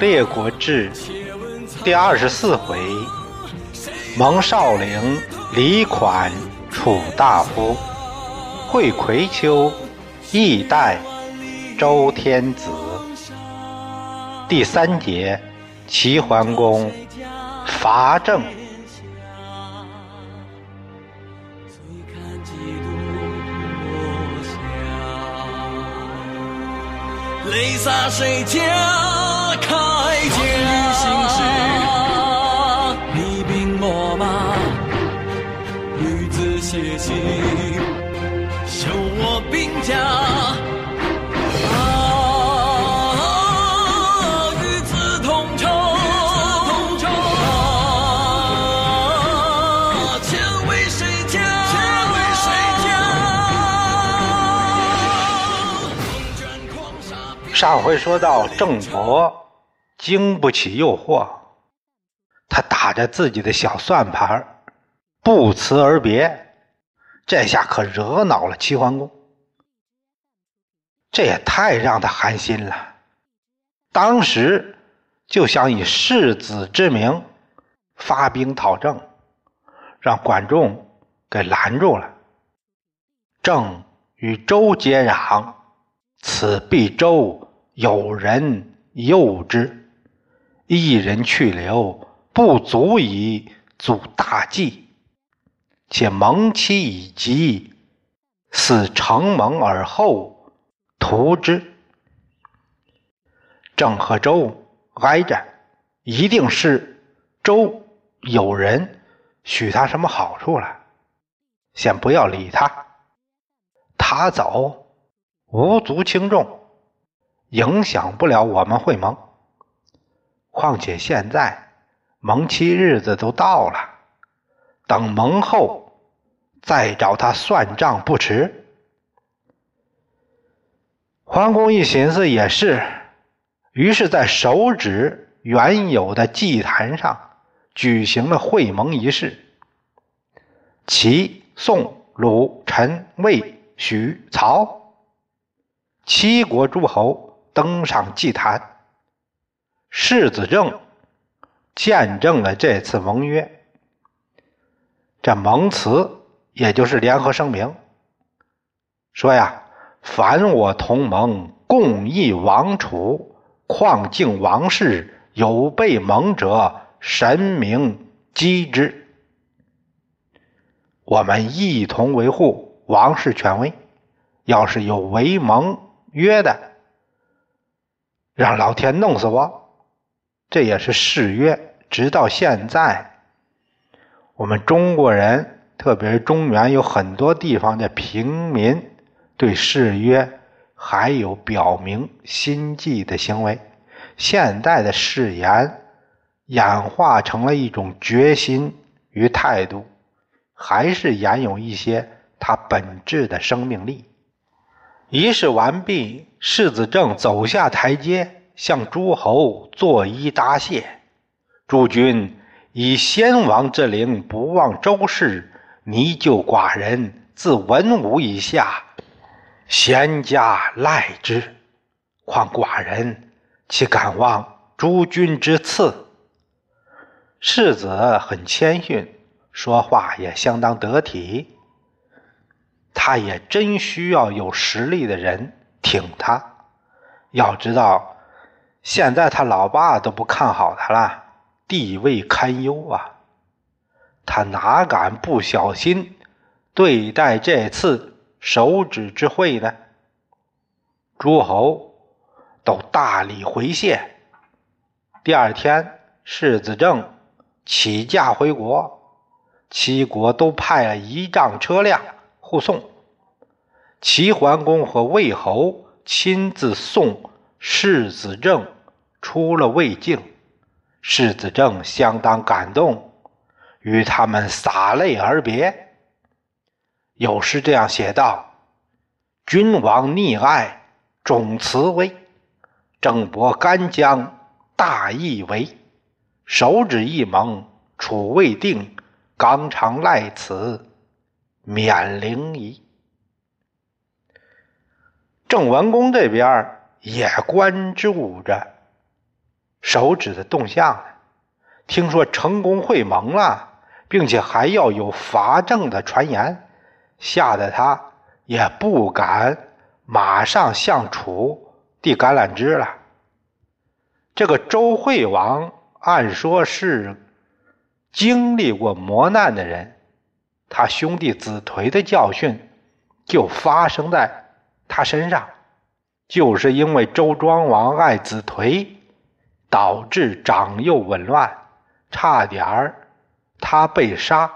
列国志第二十四回：蒙少陵李款楚大夫，会葵丘易代周天子。第三节：齐桓公伐郑。泪洒谁家铠甲？你兵落马，女子写信，修我兵家。上回说到，郑伯经不起诱惑，他打着自己的小算盘，不辞而别。这下可惹恼了齐桓公，这也太让他寒心了。当时就想以世子之名发兵讨郑，让管仲给拦住了。郑与周接壤，此必周。有人诱之，一人去留，不足以阻大计。且蒙期已急，似承蒙而后图之。郑和周挨着，一定是周有人许他什么好处了。先不要理他，他走无足轻重。影响不了我们会盟。况且现在盟期日子都到了，等盟后再找他算账不迟。桓公一寻思也是，于是，在手指原有的祭坛上举行了会盟仪式。齐、宋、鲁、陈、魏、许、曹七国诸侯。登上祭坛，世子正见证了这次盟约。这盟词也就是联合声明，说呀：“凡我同盟，共议王储，况敬王室，有被盟者，神明击之。我们一同维护王室权威。要是有违盟约的。”让老天弄死我！这也是誓约。直到现在，我们中国人，特别是中原有很多地方的平民，对誓约还有表明心迹的行为。现代的誓言演化成了一种决心与态度，还是沿有一些它本质的生命力。仪式完毕，世子正走下台阶，向诸侯作揖答谢。诸君以先王之灵，不忘周氏，泥就寡人自文武以下，贤家赖之。况寡人岂敢忘诸君之赐？世子很谦逊，说话也相当得体。他也真需要有实力的人挺他。要知道，现在他老爸都不看好他了，地位堪忧啊！他哪敢不小心对待这次手指之会呢？诸侯都大礼回谢。第二天，世子正起驾回国，七国都派了仪仗车辆。护送齐桓公和魏侯亲自送世子正出了魏境，世子正相当感动，与他们洒泪而别。有诗这样写道：“君王溺爱重慈威，郑伯干将大义为。手指一盟楚未定，纲常赖此。”免灵仪，郑文公这边也关注着手指的动向呢。听说成功会盟了，并且还要有伐郑的传言，吓得他也不敢马上向楚递橄榄枝了。这个周惠王按说是经历过磨难的人，他兄弟子颓的教训就发生在他身上，就是因为周庄王爱子颓，导致长幼紊乱。差点儿，他被杀，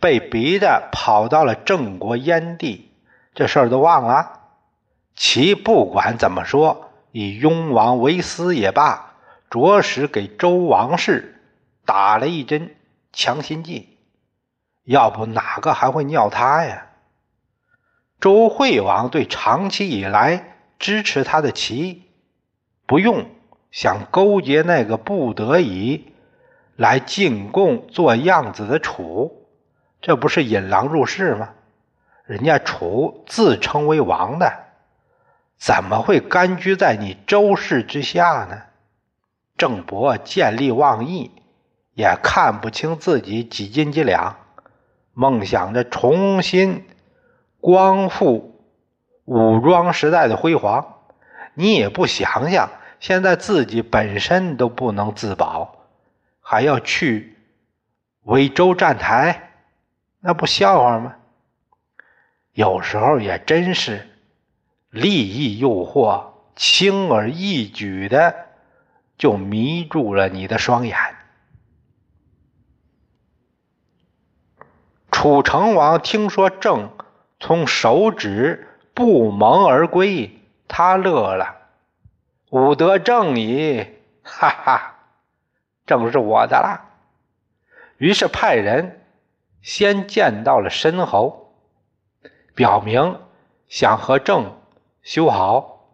被逼的跑到了郑国燕地，这事儿都忘了。其不管怎么说，以雍王为私也罢，着实给周王室打了一针强心剂。要不哪个还会尿他呀？周惠王对长期以来支持他的齐不用。想勾结那个不得已来进贡做样子的楚，这不是引狼入室吗？人家楚自称为王的，怎么会甘居在你周氏之下呢？郑伯见利忘义，也看不清自己几斤几两，梦想着重新光复武装时代的辉煌，你也不想想。现在自己本身都不能自保，还要去为州站台，那不笑话吗？有时候也真是利益诱惑，轻而易举的就迷住了你的双眼。楚成王听说郑从手指不蒙而归，他乐了。武德正矣，哈哈，正是我的啦。于是派人先见到了申侯，表明想和郑修好。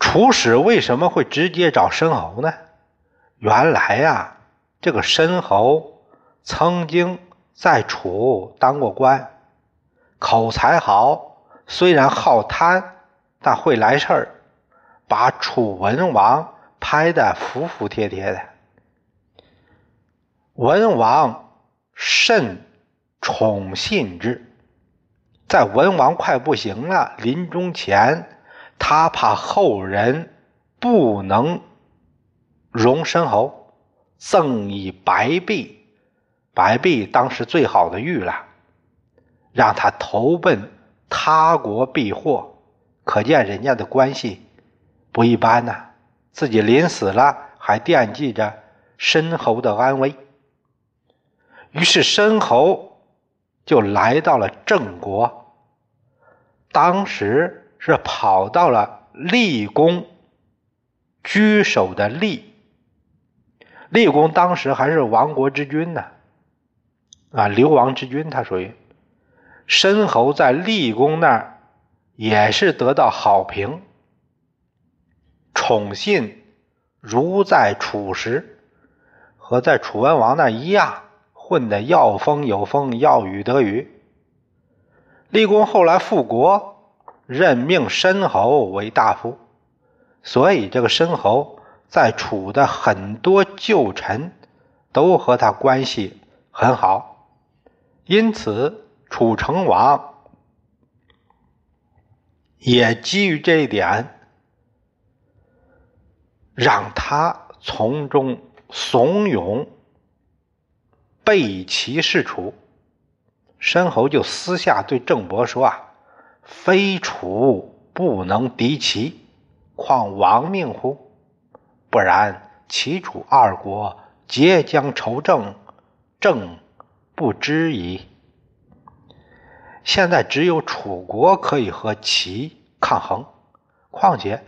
楚使为什么会直接找申侯呢？原来呀，这个申侯曾经在楚当过官，口才好，虽然好贪。但会来事儿，把楚文王拍得服服帖帖的。文王甚宠信之，在文王快不行了，临终前，他怕后人不能容申侯，赠以白璧，白璧当时最好的玉了，让他投奔他国避祸。可见人家的关系不一般呐，自己临死了还惦记着申侯的安危。于是申侯就来到了郑国，当时是跑到了厉公居首的厉。厉公当时还是亡国之君呢，啊流亡之君，他属于申侯在厉公那儿。也是得到好评，宠信如在楚时，和在楚文王那一样，混得要风有风，要雨得雨。厉公后来复国，任命申侯为大夫，所以这个申侯在楚的很多旧臣都和他关系很好，因此楚成王。也基于这一点，让他从中怂恿背齐弑楚。申侯就私下对郑伯说：“啊，非楚不能敌齐，况亡命乎？不然，齐楚二国皆将仇郑，郑不知矣。”现在只有楚国可以和齐抗衡，况且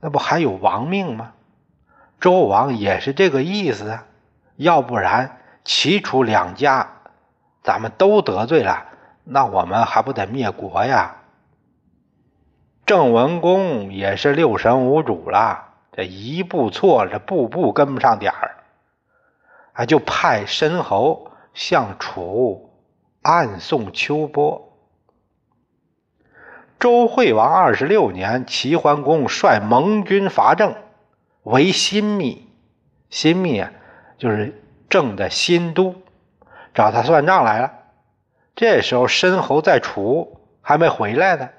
那不还有亡命吗？周王也是这个意思啊。要不然齐楚两家咱们都得罪了，那我们还不得灭国呀？郑文公也是六神无主了，这一步错了，步步跟不上点儿，啊，就派申侯向楚。暗送秋波，周惠王二十六年，齐桓公率盟军伐郑，为新密。新密啊，就是郑的新都，找他算账来了。这时候申侯在楚还没回来呢。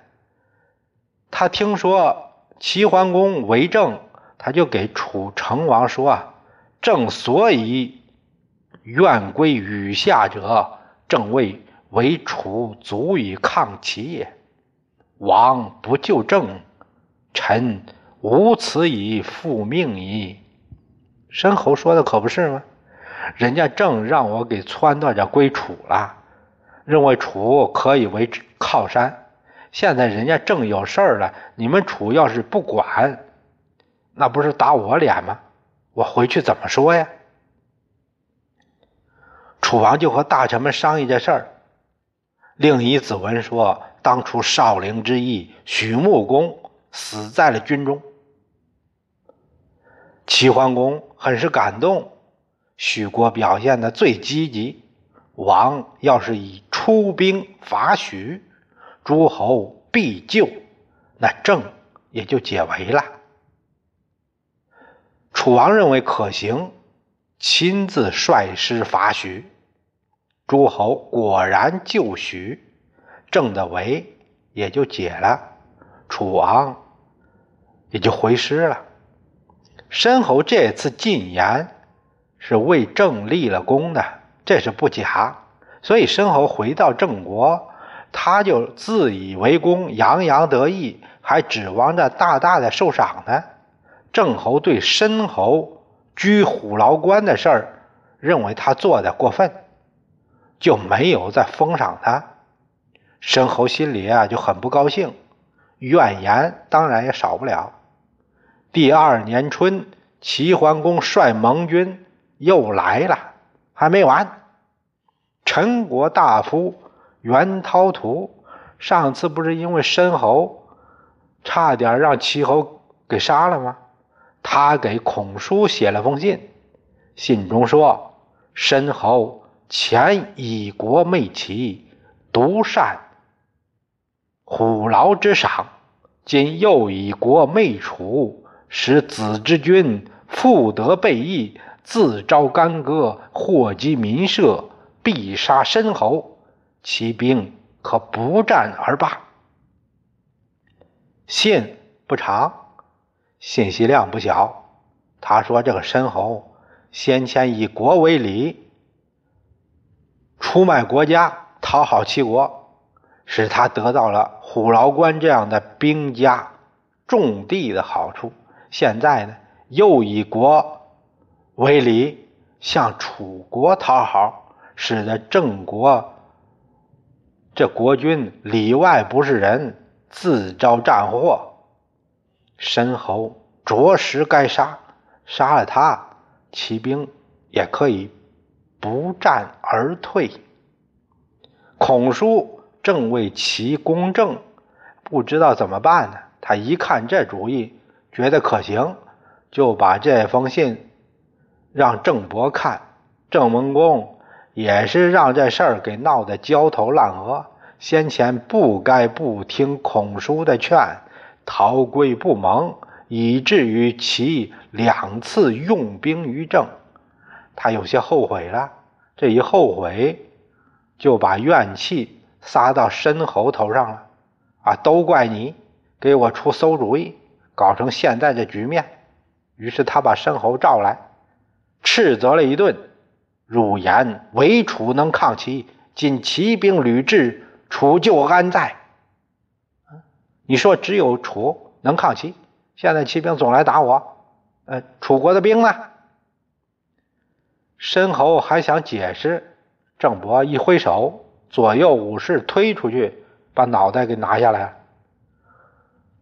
他听说齐桓公为郑，他就给楚成王说：“啊，郑所以愿归羽下者，正为为楚足以抗齐也。”王不救郑，臣无此以复命矣。申侯说的可不是吗？人家郑让我给撺掇着归楚了，认为楚可以为靠山。现在人家郑有事儿了，你们楚要是不管，那不是打我脸吗？我回去怎么说呀？楚王就和大臣们商议这事儿。另一子文说。当初少陵之役，许穆公死在了军中。齐桓公很是感动，许国表现的最积极。王要是以出兵伐许，诸侯必救，那郑也就解围了。楚王认为可行，亲自率师伐许，诸侯果然救许。郑的围也就解了，楚王也就回师了。申侯这次进言是为郑立了功的，这是不假。所以申侯回到郑国，他就自以为功，洋洋得意，还指望着大大的受赏呢。郑侯对申侯居虎牢关的事儿，认为他做的过分，就没有再封赏他。申侯心里啊就很不高兴，怨言当然也少不了。第二年春，齐桓公率盟军又来了，还没完。陈国大夫袁涛图上次不是因为申侯差点让齐侯给杀了吗？他给孔叔写了封信，信中说：“申侯前以国媚齐，独善。”虎牢之赏，今又以国媚楚，使子之君复得备役，自招干戈，祸及民社，必杀申侯，其兵可不战而罢。信不长，信息量不小。他说：“这个申侯先前以国为礼，出卖国家，讨好齐国。”使他得到了虎牢关这样的兵家重地的好处。现在呢，又以国为礼，向楚国讨好，使得郑国这国君里外不是人，自招战祸。申侯着实该杀，杀了他，骑兵也可以不战而退。孔叔。正为其公正，不知道怎么办呢？他一看这主意，觉得可行，就把这封信让郑伯看。郑文公也是让这事儿给闹得焦头烂额。先前不该不听孔叔的劝，逃归不盟，以至于其两次用兵于郑，他有些后悔了。这一后悔，就把怨气。撒到申侯头上了，啊，都怪你给我出馊主意，搞成现在这局面。于是他把申侯召来，斥责了一顿。汝言唯楚能抗齐，今齐兵屡至，楚就安在？你说只有楚能抗齐，现在齐兵总来打我，呃，楚国的兵呢？申侯还想解释，郑伯一挥手。左右武士推出去，把脑袋给拿下来。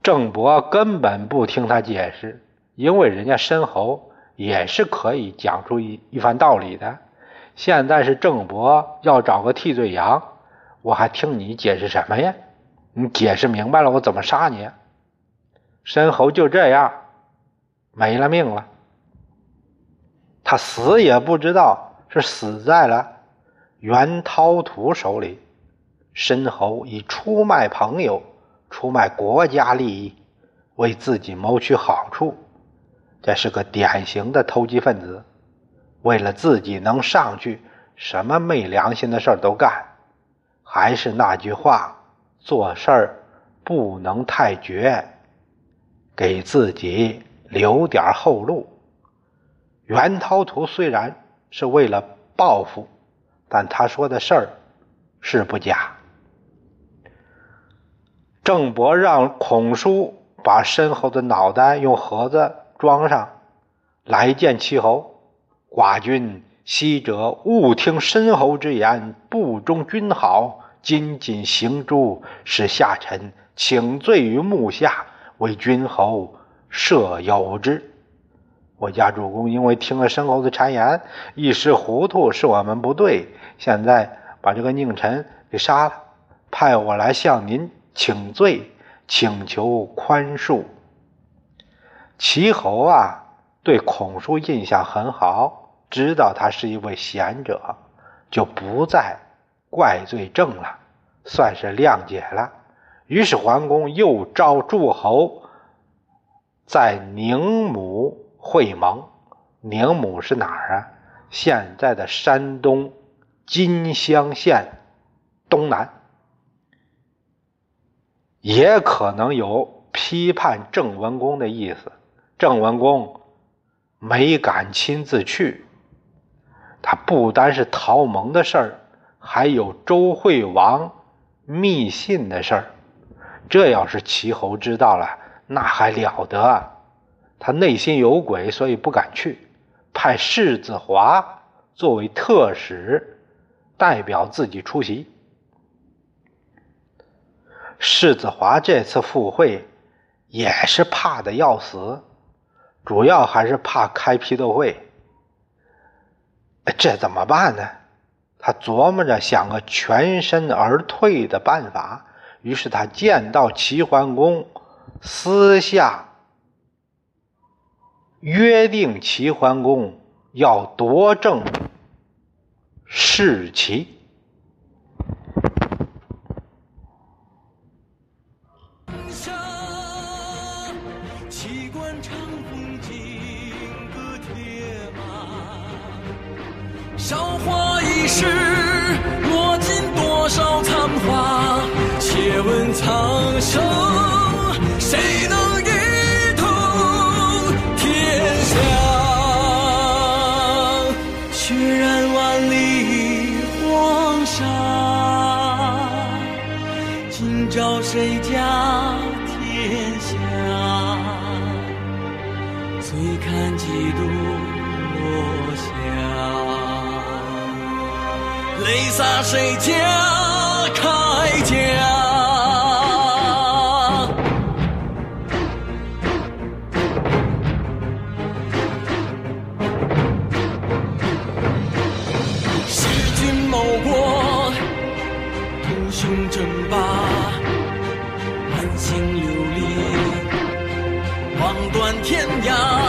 郑伯根本不听他解释，因为人家申侯也是可以讲出一一番道理的。现在是郑伯要找个替罪羊，我还听你解释什么呀？你解释明白了，我怎么杀你？申侯就这样没了命了。他死也不知道是死在了。袁涛图手里，申侯以出卖朋友出卖国家利益，为自己谋取好处，这是个典型的投机分子。为了自己能上去，什么没良心的事都干。还是那句话，做事儿不能太绝，给自己留点后路。袁涛图虽然是为了报复，但他说的事儿是不假。郑伯让孔叔把申侯的脑袋用盒子装上，来见齐侯。寡君昔者勿听申侯之言，不忠君好。今仅行诛，使下臣请罪于幕下，为君侯赦有之。我家主公因为听了申侯的谗言，一时糊涂，是我们不对。现在把这个佞臣给杀了，派我来向您请罪，请求宽恕。齐侯啊，对孔叔印象很好，知道他是一位贤者，就不再怪罪郑了，算是谅解了。于是桓公又召诸侯在宁母。会盟，宁母是哪儿啊？现在的山东金乡县东南，也可能有批判郑文公的意思。郑文公没敢亲自去，他不单是逃盟的事儿，还有周惠王密信的事儿。这要是齐侯知道了，那还了得！他内心有鬼，所以不敢去，派世子华作为特使，代表自己出席。世子华这次赴会也是怕的要死，主要还是怕开批斗会。这怎么办呢？他琢磨着想个全身而退的办法，于是他见到齐桓公，私下。约定齐桓公要夺政弑齐。齐关长风金戈铁马，韶华易逝，落尽多少残华？且问苍生，谁家天下？醉看几度落霞，泪洒谁家铠甲？天涯。